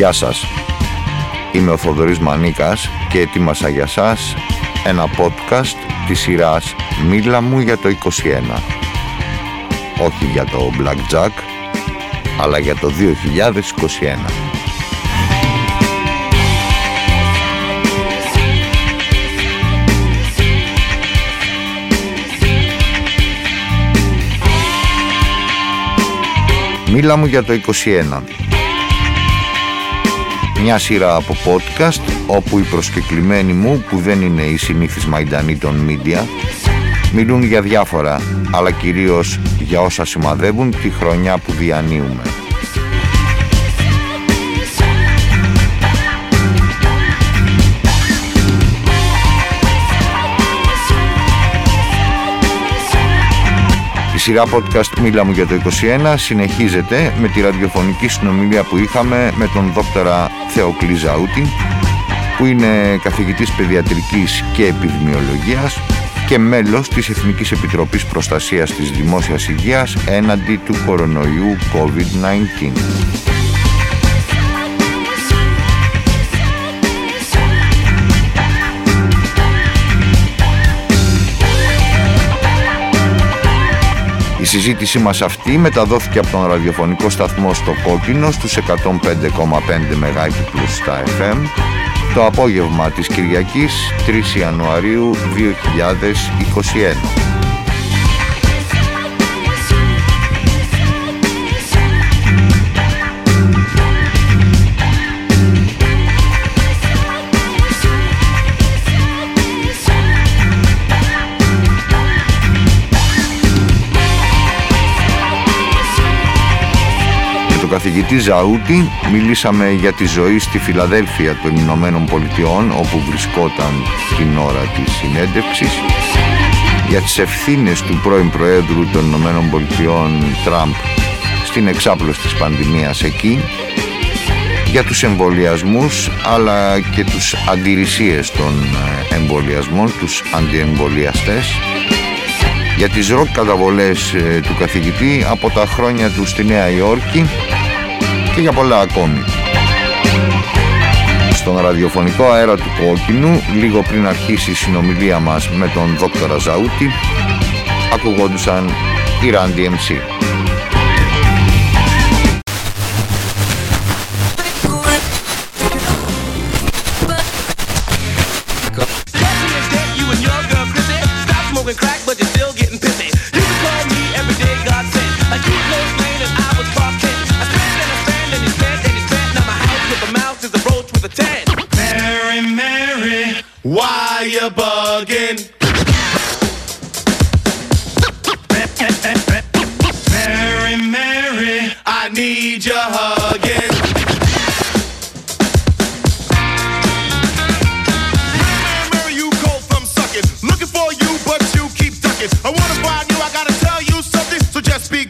Γεια σας, είμαι ο Θοδωρής Μανίκας και ετοίμασα για σας ένα podcast της σειράς «Μίλα μου για το 21». Όχι για το Blackjack, αλλά για το 2021. Μίλα μου για το 21 Μια σειρά από podcast όπου οι προσκεκλημένοι μου που δεν είναι οι συνήθεις μαϊντανοί των media μιλούν για διάφορα αλλά κυρίως για όσα σημαδεύουν τη χρονιά που διανύουμε. Σειρά podcast Μίλα μου για το 21 συνεχίζεται με τη ραδιοφωνική συνομιλία που είχαμε με τον δόκτωρα Θεοκλή Ζαούτη που είναι καθηγητής παιδιατρικής και επιδημιολογίας και μέλος της Εθνικής Επιτροπής Προστασίας της Δημόσιας Υγείας έναντι του κορονοϊού COVID-19. Συζήτησή μας αυτή μεταδόθηκε από τον ραδιοφωνικό σταθμό στο Κόκκινο στους 105,5 MHz στα FM το απόγευμα της Κυριακής 3 Ιανουαρίου 2021. Καθηγητή Ζαούτη μιλήσαμε για τη ζωή στη Φιλαδέλφια των Ηνωμένων Πολιτειών όπου βρισκόταν την ώρα της συνέντευξης. Για τις ευθύνες του πρώην Προέδρου των Ηνωμένων Πολιτειών Τραμπ στην εξάπλωση της πανδημίας εκεί. Για τους εμβολιασμούς αλλά και τους αντιρρησίες των ε, εμβολιασμών, τους αντιεμβολιαστές. Για τις ροκ καταβολές ε, του καθηγητή από τα χρόνια του στη Νέα Υόρκη και για πολλά ακόμη. Στον ραδιοφωνικό αέρα του Κόκκινου, λίγο πριν αρχίσει η συνομιλία μας με τον Δόκτωρα Ζαούτη, ακουγόντουσαν οι Randy MC.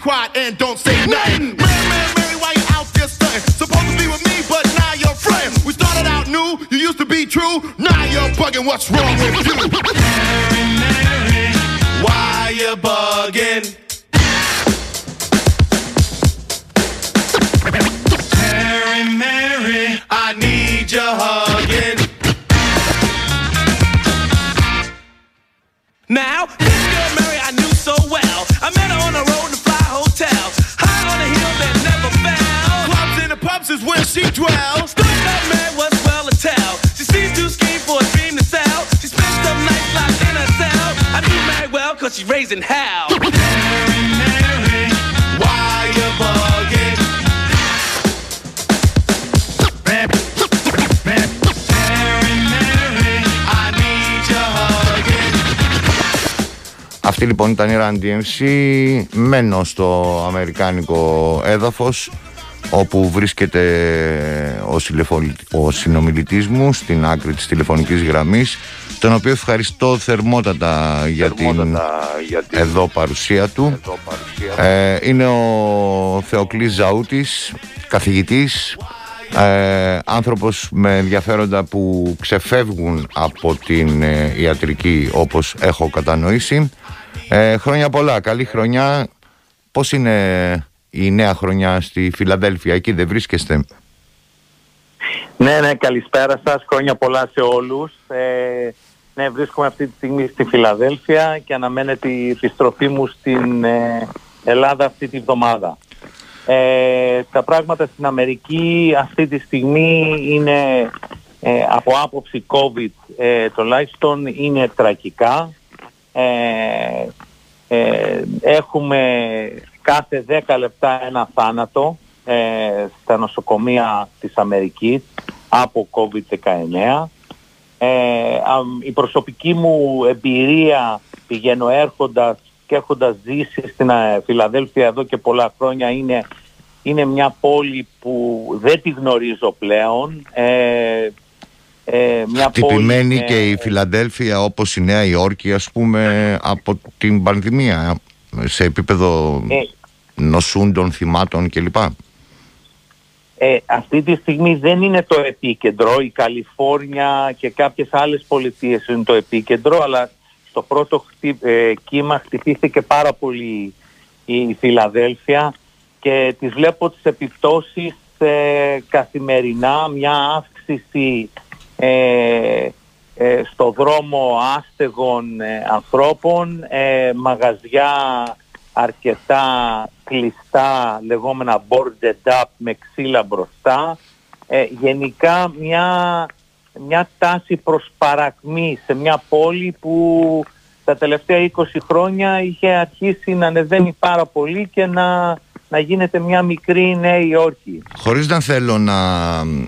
quiet and don't say nothing. Mary, Mary, Mary, why you out there stunting? Supposed to be with me, but now you're friends. We started out new, you used to be true, now you're bugging. What's wrong with you? Αυτή λοιπόν ήταν η Run DMC Μένω στο αμερικάνικο έδαφος όπου βρίσκεται ο, ο συνομιλητής μου στην άκρη της τηλεφωνικής γραμμής τον οποίο ευχαριστώ θερμότατα για, την, εδώ παρουσία του Ε, είναι ο Θεοκλής Ζαούτης καθηγητής ε, άνθρωπος με ενδιαφέροντα που ξεφεύγουν από την ε, ιατρική όπως έχω κατανοήσει ε, χρόνια πολλά, καλή χρονιά. Πώς είναι η νέα χρονιά στη Φιλαδέλφια, εκεί δεν βρίσκεστε; Ναι, ναι, καλησπέρα σας. Χρόνια πολλά σε όλους. Ε, ναι, βρίσκομαι αυτή τη στιγμή στη Φιλαδέλφια και αναμένεται η επιστροφή μου στην ε, Ελλάδα αυτή τη βδομάδα. Ε, τα πράγματα στην Αμερική αυτή τη στιγμή είναι ε, από άποψη COVID ε, τουλάχιστον είναι τραγικά. Ε, έχουμε κάθε 10 λεπτά ένα θάνατο στα νοσοκομεία της Αμερικής από COVID-19. Η προσωπική μου εμπειρία πηγαίνω έρχοντας και έχοντας ζήσει στην Φιλαδέλφια εδώ και πολλά χρόνια είναι, είναι μια πόλη που δεν τη γνωρίζω πλέον. Ε, ε, μια Χτυπημένη και η Φιλαδέλφια όπως η Νέα Υόρκη ας πούμε από την πανδημία σε επίπεδο ε, νοσούντων, θυμάτων κλπ. Ε, αυτή τη στιγμή δεν είναι το επίκεντρο. Η Καλιφόρνια και κάποιες άλλες πολιτείες είναι το επίκεντρο, αλλά στο πρώτο ε, κύμα χτυπήθηκε πάρα πολύ η Φιλαδέλφια και τις βλέπω τις επιπτώσεις ε, καθημερινά, μια αύξηση ε, ε, στο δρόμο άστεγων ε, ανθρώπων, μαγαζιά αρκετά κλειστά, λεγόμενα boarded up με ξύλα μπροστά. γενικά μια, μια τάση προς παρακμή σε μια πόλη που τα τελευταία 20 χρόνια είχε αρχίσει να ανεβαίνει πάρα πολύ και να να γίνεται μια μικρή Νέα Υόρκη. Χωρίς να θέλω να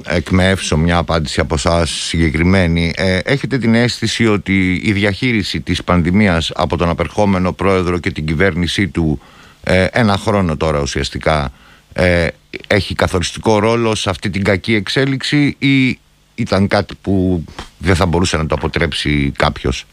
εκμεύσω μια απάντηση από εσάς συγκεκριμένη, ε, έχετε την αίσθηση ότι η διαχείριση της πανδημίας από τον απερχόμενο πρόεδρο και την κυβέρνησή του ε, ένα χρόνο τώρα ουσιαστικά ε, έχει καθοριστικό ρόλο σε αυτή την κακή εξέλιξη ή ήταν κάτι που δεν θα μπορούσε να το αποτρέψει κάποιος;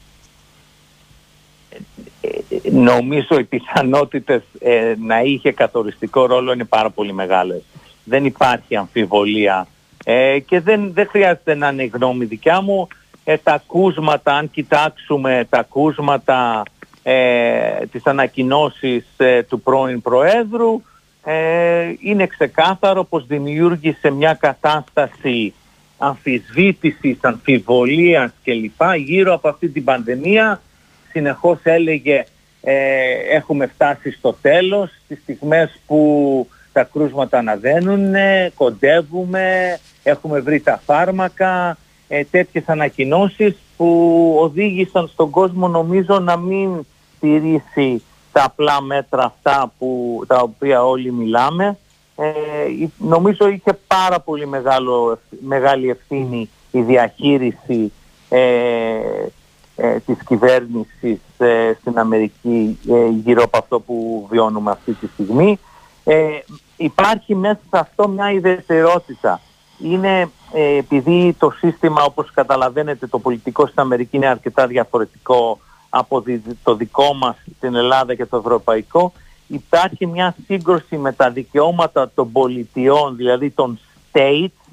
Νομίζω οι πιθανότητες ε, να είχε καθοριστικό ρόλο είναι πάρα πολύ μεγάλες. Δεν υπάρχει αμφιβολία ε, και δεν, δεν χρειάζεται να είναι γνώμη δικιά μου. Ε, τα ακούσματα, αν κοιτάξουμε τα ακούσματα ε, της ανακοινώσεις ε, του πρώην Προέδρου είναι ξεκάθαρο πως δημιούργησε μια κατάσταση αμφισβήτησης, αμφιβολίας κλπ. γύρω από αυτή την πανδημία συνεχώς έλεγε ε, έχουμε φτάσει στο τέλος, στις στιγμές που τα κρούσματα αναδαίνουν, κοντεύουμε, έχουμε βρει τα φάρμακα, ε, τέτοιες ανακοινώσεις που οδήγησαν στον κόσμο νομίζω να μην στηρίσει τα απλά μέτρα αυτά που, τα οποία όλοι μιλάμε. Ε, νομίζω είχε πάρα πολύ μεγάλο, μεγάλη ευθύνη η διαχείριση ε, ε, της κυβέρνησης ε, στην Αμερική ε, γύρω από αυτό που βιώνουμε αυτή τη στιγμή. Ε, υπάρχει μέσα σε αυτό μια ιδιαιτερότητα. Είναι επειδή το σύστημα όπως καταλαβαίνετε το πολιτικό στην Αμερική είναι αρκετά διαφορετικό από το δικό μας στην Ελλάδα και το ευρωπαϊκό υπάρχει μια σύγκρουση με τα δικαιώματα των πολιτιών δηλαδή των states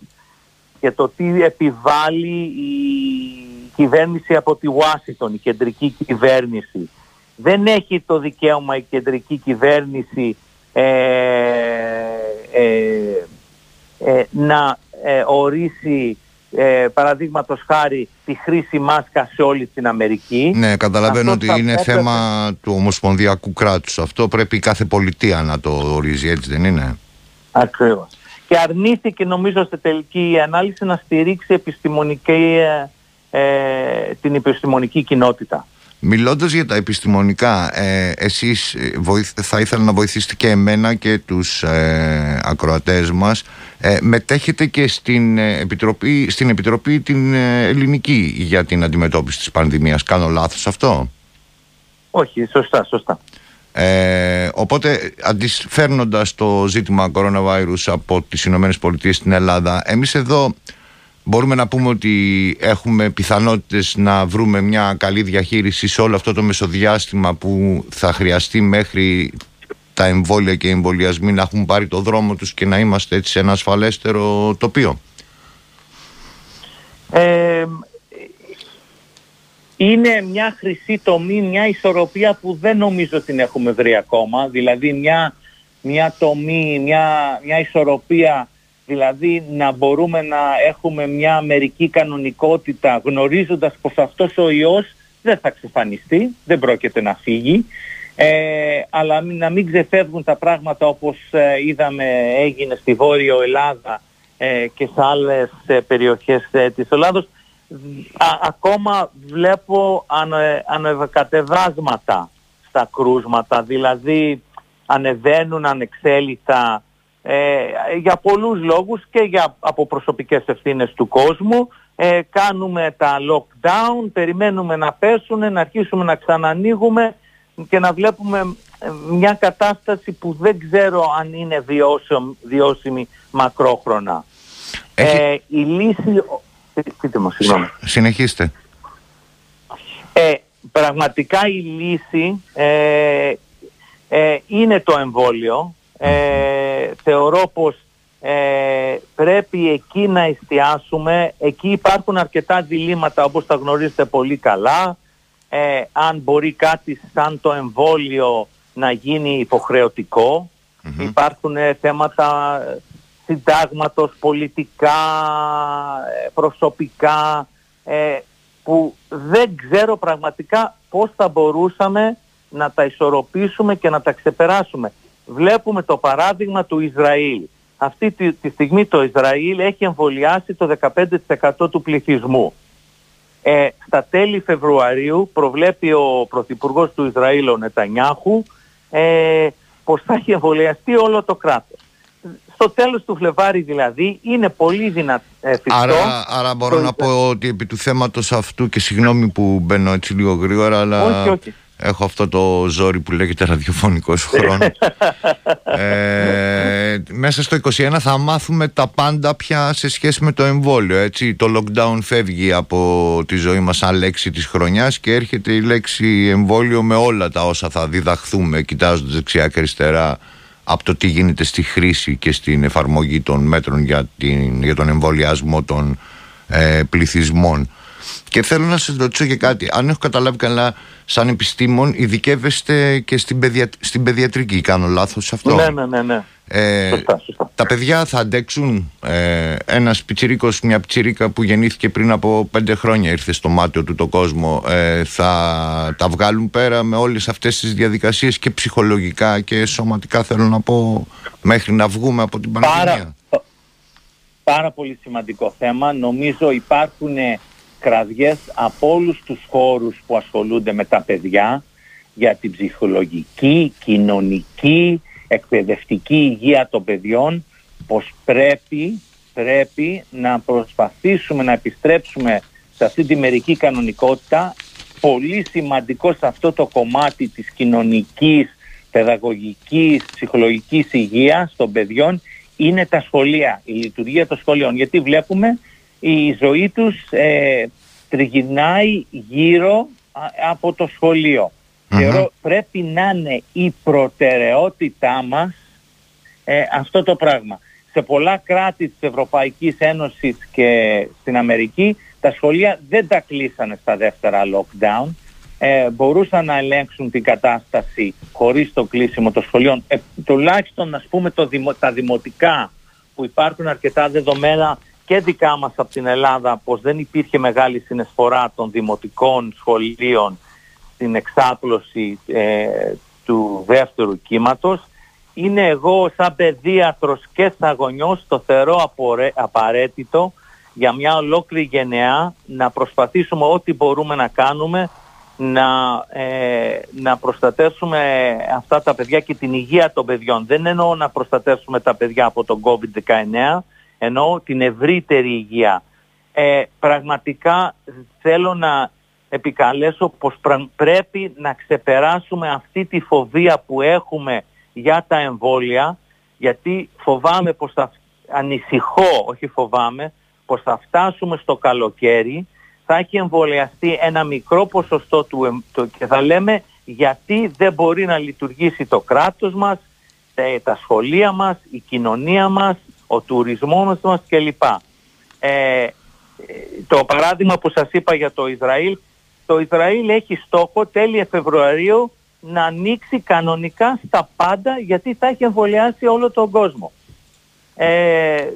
και το τι επιβάλλει η κυβέρνηση από τη Ουάσιτον, η κεντρική κυβέρνηση. Δεν έχει το δικαίωμα η κεντρική κυβέρνηση ε, ε, ε, να ορίσει ε, παραδείγματος χάρη τη χρήση μάσκα σε όλη την Αμερική. Ναι, καταλαβαίνω ότι είναι θέμα του Ομοσπονδιακού κράτους. Αυτό πρέπει κάθε πολιτεία να το ορίζει, έτσι δεν είναι; Ακριβώς. Και αρνήθηκε νομίζω στη τελική ανάλυση να στηρίξει επιστημονική ε, την επιστημονική κοινότητα. Μιλώντας για τα επιστημονικά, ε, εσείς ε, θα ήθελα να βοηθήσετε και εμένα και τους ε, ακροατές μας. Ε, μετέχετε και στην επιτροπή, στην επιτροπή την ελληνική για την αντιμετώπιση της πανδημίας. Κάνω λάθος αυτό; Όχι, σωστά, σωστά. Ε, οπότε αντισφέρνοντας το ζήτημα coronavirus από τις Ηνωμένες Πολιτείες στην Ελλάδα, εμείς εδώ μπορούμε να πούμε ότι έχουμε πιθανότητες να βρούμε μια καλή διαχείριση σε όλο αυτό το μεσοδιάστημα που θα χρειαστεί μέχρι τα εμβόλια και οι εμβολιασμοί να έχουν πάρει το δρόμο τους και να είμαστε έτσι σε ένα ασφαλέστερο τοπίο. Ε, είναι μια χρυσή τομή, μια ισορροπία που δεν νομίζω την έχουμε βρει ακόμα. Δηλαδή μια, μια τομή, μια, μια ισορροπία δηλαδή να μπορούμε να έχουμε μια μερική κανονικότητα γνωρίζοντας πως αυτός ο ιός δεν θα εξαφανιστεί, δεν πρόκειται να φύγει, ε, αλλά να μην ξεφεύγουν τα πράγματα όπως ε, είδαμε έγινε στη Βόρειο Ελλάδα ε, και σε άλλες ε, περιοχές της Ελλάδος. ακόμα βλέπω ανεβακατεβάσματα στα κρούσματα, δηλαδή ανεβαίνουν ανεξέλιτα για πολλούς λόγους και για, από προσωπικές ευθύνες του κόσμου. κάνουμε τα lockdown, περιμένουμε να πέσουν, να αρχίσουμε να ξανανοίγουμε και να βλέπουμε ε, μια κατάσταση που δεν ξέρω αν είναι βιώσιμη, βιώσιμη μακρόχρονα. Ε, η λύση... Πείτε μου, συγγνώμη. Συνεχίστε. Ε, πραγματικά η λύση ε, ε, είναι το εμβόλιο. Θεωρώ πως πρέπει εκεί να εστιάσουμε. Εκεί υπάρχουν αρκετά διλήμματα όπως τα γνωρίζετε πολύ καλά ε, αν μπορεί κάτι σαν το εμβόλιο να γίνει Υπάρχουν ε, θέματα ε, συντάγματος, πολιτικά, ε, προσωπικά, που δεν ξέρω πραγματικά πώς θα μπορούσαμε να τα ισορροπήσουμε και να τα ξεπεράσουμε. Βλέπουμε το παράδειγμα του Ισραήλ. Αυτή τη, τη στιγμή το Ισραήλ έχει εμβολιάσει το 15% του πληθυσμού. Ε, στα τέλη Φεβρουαρίου προβλέπει ο Πρωθυπουργός του Ισραήλ, ο Νετανιάχου, ε, πως θα έχει εμβολιαστεί όλο το κράτος. Στο τέλος του Φλεβάρι δηλαδή είναι πολύ δυνατό. Ε, άρα, άρα μπορώ να πω ότι επί του θέματος αυτού και συγγνώμη που μπαίνω έτσι λίγο γρήγορα αλλά... Όχι, όχι έχω αυτό το ζόρι που λέγεται ραδιοφωνικός χρόνος ε, μέσα στο 21 θα μάθουμε τα πάντα πια σε σχέση με το εμβόλιο έτσι. το lockdown φεύγει από τη ζωή μας σαν λέξη της χρονιάς και έρχεται η λέξη εμβόλιο με όλα τα όσα θα διδαχθούμε κοιτάζοντας δεξιά και αριστερά από το τι γίνεται στη χρήση και στην εφαρμογή των μέτρων για, την, για τον εμβολιασμό των ε, πληθυσμών και θέλω να σας ρωτήσω και κάτι. Αν έχω καταλάβει καλά, σαν επιστήμον, ειδικεύεστε και στην, παιδια... στην παιδιατρική. Κάνω λάθος σε αυτό; Ναι, ναι, ναι. ναι. Ε, σωστά, σωστά. Τα παιδιά θα αντέξουν; Ε, ένας πιτσιρίκος, μια πιτσιρίκα που γεννήθηκε πριν από πέντε χρόνια ήρθε στο μάτιο του το κόσμο. Ε, θα τα βγάλουν πέρα με όλες αυτές τις διαδικασίες και ψυχολογικά και σωματικά θέλω να πω μέχρι να βγούμε από την πανδημία; Πάρα, πάρα πολύ σημαντικό θέμα. Νομίζω υπάρχουν κραυγές από όλους τους χώρους που ασχολούνται με τα παιδιά για την ψυχολογική, κοινωνική, εκπαιδευτική υγεία των παιδιών πως πρέπει, πρέπει να προσπαθήσουμε να επιστρέψουμε σε αυτή τη μερική κανονικότητα πολύ σημαντικό σε αυτό το κομμάτι της κοινωνικής, παιδαγωγικής, ψυχολογικής υγείας των παιδιών είναι τα σχολεία, η λειτουργία των σχολείων. Γιατί βλέπουμε η ζωή τους ε, τριγυρνάει γύρω από το σχολείο. Mm-hmm. πρέπει να είναι η προτεραιότητά μας ε, αυτό το πράγμα. Σε πολλά κράτη της Ευρωπαϊκής Ένωσης και στην Αμερική τα σχολεία δεν τα κλείσανε στα δεύτερα lockdown. Ε, μπορούσαν να ελέγξουν την κατάσταση χωρίς το κλείσιμο των σχολείων. Ε, τουλάχιστον ας πούμε το, τα δημοτικά που υπάρχουν αρκετά δεδομένα και δικά μας από την Ελλάδα πως δεν υπήρχε μεγάλη συνεισφορά των δημοτικών σχολείων στην εξάπλωση ε, του δεύτερου κύματος είναι εγώ σαν παιδίατρος και σαν γονιός το θεωρώ απαραίτητο για μια ολόκληρη γενεά να προσπαθήσουμε ό,τι μπορούμε να κάνουμε να, ε, να προστατεύσουμε αυτά τα παιδιά και την υγεία των παιδιών. Δεν εννοώ να προστατεύσουμε τα παιδιά από τον COVID-19 ενώ την ευρύτερη υγεία. Ε, πραγματικά θέλω να επικαλέσω πως πρέπει να ξεπεράσουμε αυτή τη φοβία που έχουμε για τα εμβόλια γιατί φοβάμαι πως θα ανησυχώ, όχι φοβάμαι, πως θα φτάσουμε στο καλοκαίρι, θα έχει εμβολιαστεί ένα μικρό ποσοστό του και θα λέμε γιατί δεν μπορεί να λειτουργήσει το κράτος μας, ε, τα σχολεία μας, η κοινωνία μας, ο τουρισμός μας κλπ. Ε, το παράδειγμα που σας είπα για το Ισραήλ, το Ισραήλ έχει στόχο τέλη Φεβρουαρίου να ανοίξει κανονικά στα πάντα γιατί θα έχει εμβολιάσει όλο τον κόσμο. Ε,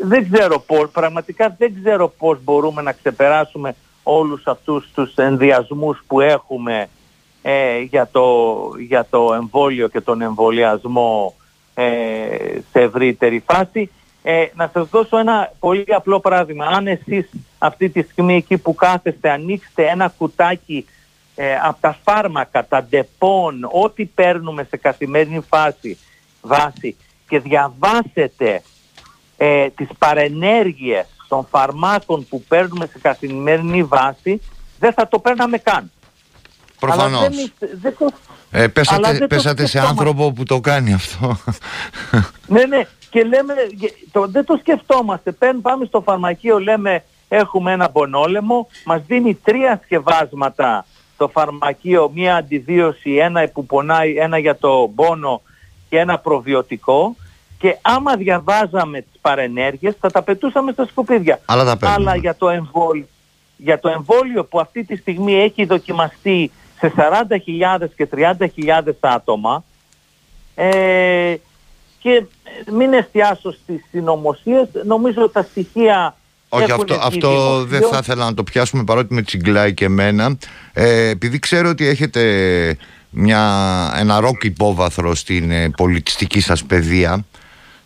δεν ξέρω πώς, πραγματικά δεν ξέρω πώς μπορούμε να ξεπεράσουμε όλους αυτούς τους ενδιασμούς που έχουμε ε, για, το, για το εμβόλιο και τον εμβολιασμό ε, σε ευρύτερη φάση. Ε, να σας δώσω ένα πολύ απλό παράδειγμα. Αν εσείς αυτή τη στιγμή εκεί που κάθεστε ανοίξετε ένα κουτάκι ε, από τα φάρμακα, τα Depon, ό,τι παίρνουμε σε καθημερινή φάση, βάση και διαβάσετε ε, τις παρενέργειες των φαρμάκων που παίρνουμε σε καθημερινή βάση, δεν θα το παίρναμε καν. Προφανώς. Ε, πέσατε, πέσατε σε άνθρωπο που το κάνει αυτό. ναι, ναι. Και λέμε, το, δεν το σκεφτόμαστε. Πέν, πάμε στο φαρμακείο, λέμε έχουμε ένα πονόλαιμο, μας δίνει τρία σκευάσματα το φαρμακείο, μία αντιβίωση, ένα που πονάει, ένα για το πόνο και ένα προβιωτικό και άμα διαβάζαμε τις παρενέργειες θα τα πετούσαμε στα σκουπίδια. Αλλά, Αλλά για, το εμβόλιο, για το εμβόλιο που αυτή τη στιγμή έχει δοκιμαστεί σε 40.000 και 30.000 άτομα ε, και μην εστιάσω στις συνωμοσίες, νομίζω ότι τα στοιχεία όχι, αυτό, αυτό δεν θα ήθελα να το πιάσουμε παρότι με τσιγκλάει και εμένα. Ε, επειδή ξέρω ότι έχετε μια, ένα ροκ υπόβαθρο στην ε, πολιτιστική σας παιδεία,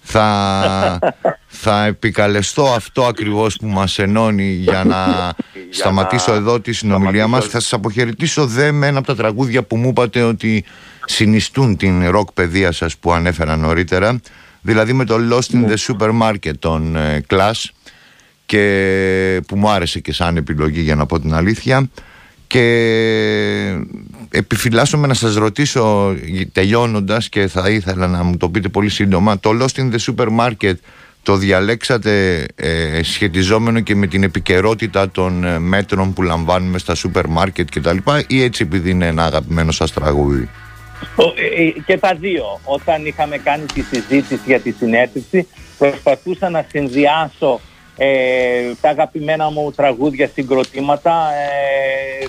θα, θα επικαλεστώ αυτό ακριβώς που μας ενώνει για να σταματήσω εδώ τη συνομιλία μας. Θα σας αποχαιρετήσω δε με ένα από τα τραγούδια που μου είπατε ότι συνιστούν την ροκ παιδεία σας που ανέφερα νωρίτερα, δηλαδή με το Lost in the Supermarket των ε, Clash και που μου άρεσε και σαν επιλογή για να πω την αλήθεια και επιφυλάσσομαι να σας ρωτήσω τελειώνοντας και θα ήθελα να μου το πείτε πολύ σύντομα το Lost in the Supermarket το διαλέξατε ε, σχετιζόμενο και με την επικαιρότητα των ε, μέτρων που λαμβάνουμε στα σούπερ μάρκετ και τα λοιπά ή έτσι επειδή είναι ένα αγαπημένο σας τραγούδι; Ε, ε, και τα δύο. Όταν είχαμε κάνει τη συζήτηση για τη συνέντευξη προσπαθούσα να συνδυάσω ε, τα αγαπημένα μου τραγούδια συγκροτήματα, ε,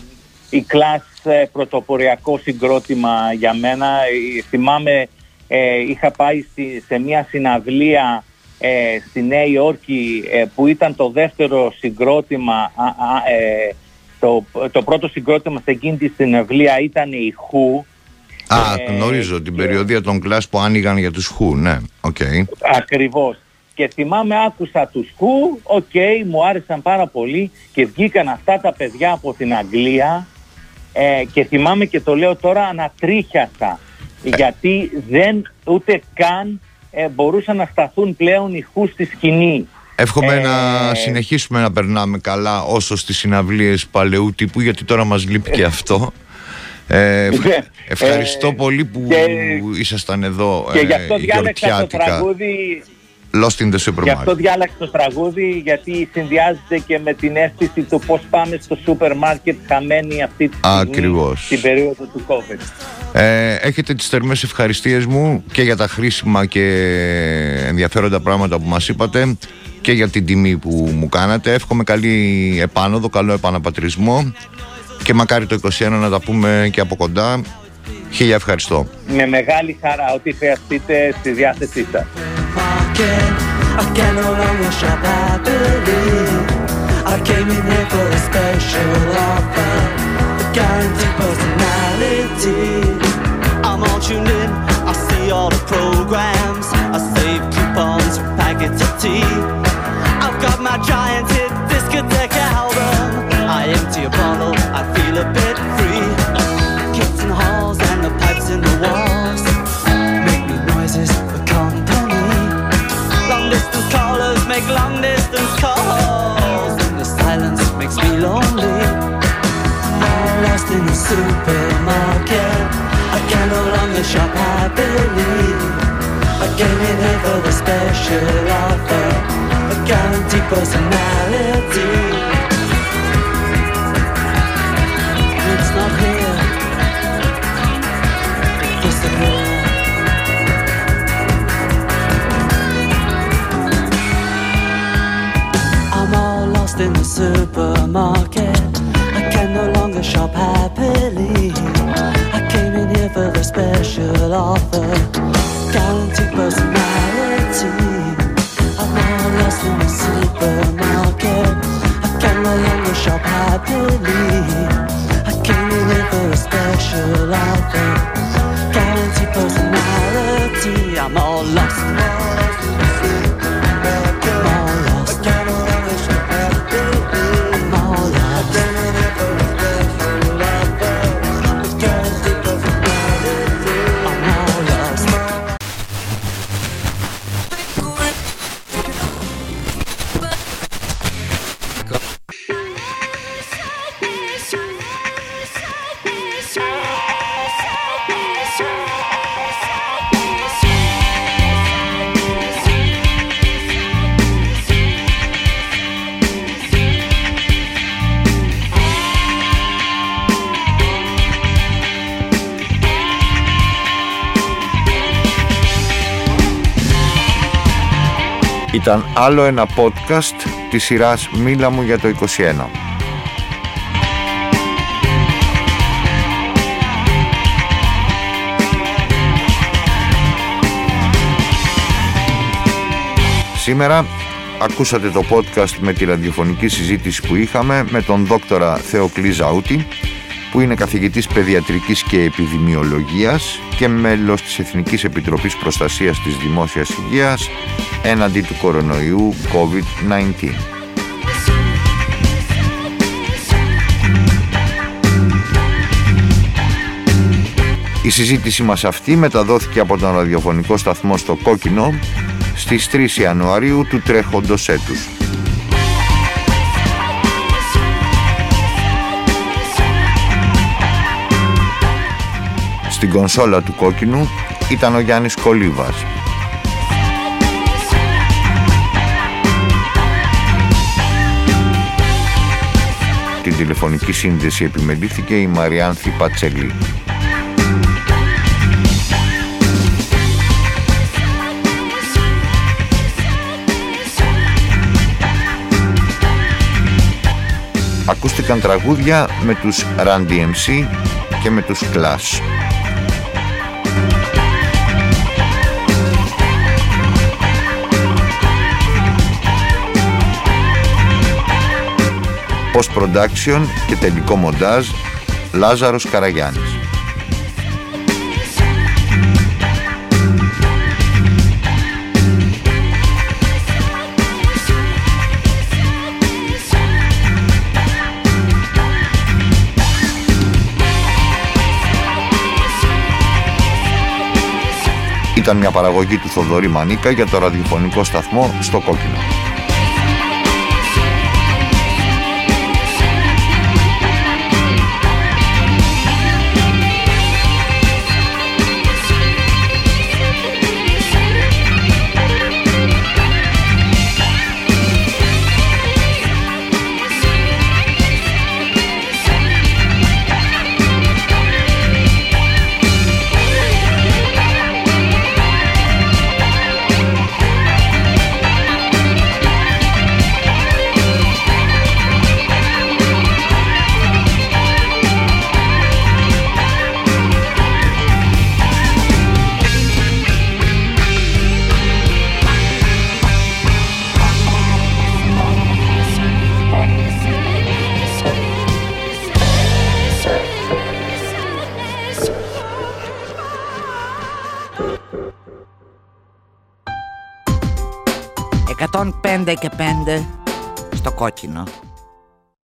η κλάς ε, πρωτοποριακό συγκρότημα για μένα. Ε, θυμάμαι είχα πάει σε μια συναυλία στη Νέα Υόρκη που ήταν το δεύτερο συγκρότημα, το, το πρώτο συγκρότημα σε εκείνη τη συναυλία ήταν η Χου. Α, γνωρίζω την περιοδεία των Clash που άνοιγαν για τους Χου, ναι, ok. Okay. Ακριβώς. Και θυμάμαι άκουσα τους Who, ok, okay, μου άρεσαν πάρα πολύ και βγήκαν αυτά τα παιδιά από την Αγγλία ε, και θυμάμαι και το λέω τώρα ανατρίχιασα γιατί δεν ούτε καν ε, μπορούσαν να σταθούν πλέον οι Who στη σκηνή. Εύχομαι ε, να συνεχίσουμε να περνάμε καλά όσο στις συναυλίες παλαιού τύπου γιατί τώρα μας λείπει και αυτό. Ε, ναι. ευχαριστώ πολύ που ήσασταν εδώ και γι' αυτό διάλεξα το τραγούδι Lost in the Supermarket. Γι' αυτό διάλεξα το τραγούδι, γιατί συνδυάζεται και με την αίσθηση του πώς πάμε στο σούπερ μάρκετ χαμένοι αυτή τη στιγμή Ακριβώς. στην περίοδο του COVID. Ε, έχετε τις θερμές ευχαριστίες μου και για τα χρήσιμα και ενδιαφέροντα πράγματα που μας είπατε και για την τιμή που μου κάνατε. Εύχομαι καλή επάνωδο, καλό επαναπατρισμό και μακάρι το 21 να τα πούμε και από κοντά. Χίλια ευχαριστώ. Με μεγάλη χαρά, ό,τι χρειαστείτε στη διάθεσή σας. Again. I can no longer shop happily. I came in here for a special offer, a guaranteed personality. I'm all tuned in, I see all the programs. I save coupons for packets of tea. I've got my giant hit discotheque album. I empty a bottle, I feel a bit free. Kids in the halls and the pipes in the walls make me noises make long distance calls, and the silence makes me lonely. I'm lost in the supermarket. I can no longer shop happily. I came in here for the Ήταν άλλο ένα podcast της σειράς «Μίλα μου για το 21». Σήμερα ακούσατε το podcast με τη ραδιοφωνική συζήτηση που είχαμε με τον δόκτορα Θεοκλή Ζαούτη που είναι καθηγητής παιδιατρικής και επιδημιολογίας και μέλος της Εθνικής Επιτροπής Προστασίας της Δημόσιας Υγείας έναντι του κορονοϊού COVID-19. Η συζήτηση μας αυτή μεταδόθηκε από τον ραδιοφωνικό σταθμό στο Κόκκινο στις 3 Ιανουαρίου του τρέχοντος έτους. Στην κονσόλα του Κόκκινου ήταν ο Γιάννης Κολίβας την τηλεφωνική σύνδεση επιμελήθηκε η Μαριάνθη Πατσελή. Ακούστηκαν τραγούδια με τους Run DMC και με τους Clash. Post-production και τελικό μοντάζ Λάζαρος Καραγιάννης. Ήταν μια παραγωγή του Θοδωρή Μανίκα για το ραδιοφωνικό σταθμό στο Κόκκινο. Και πέντε στο κόκκινο.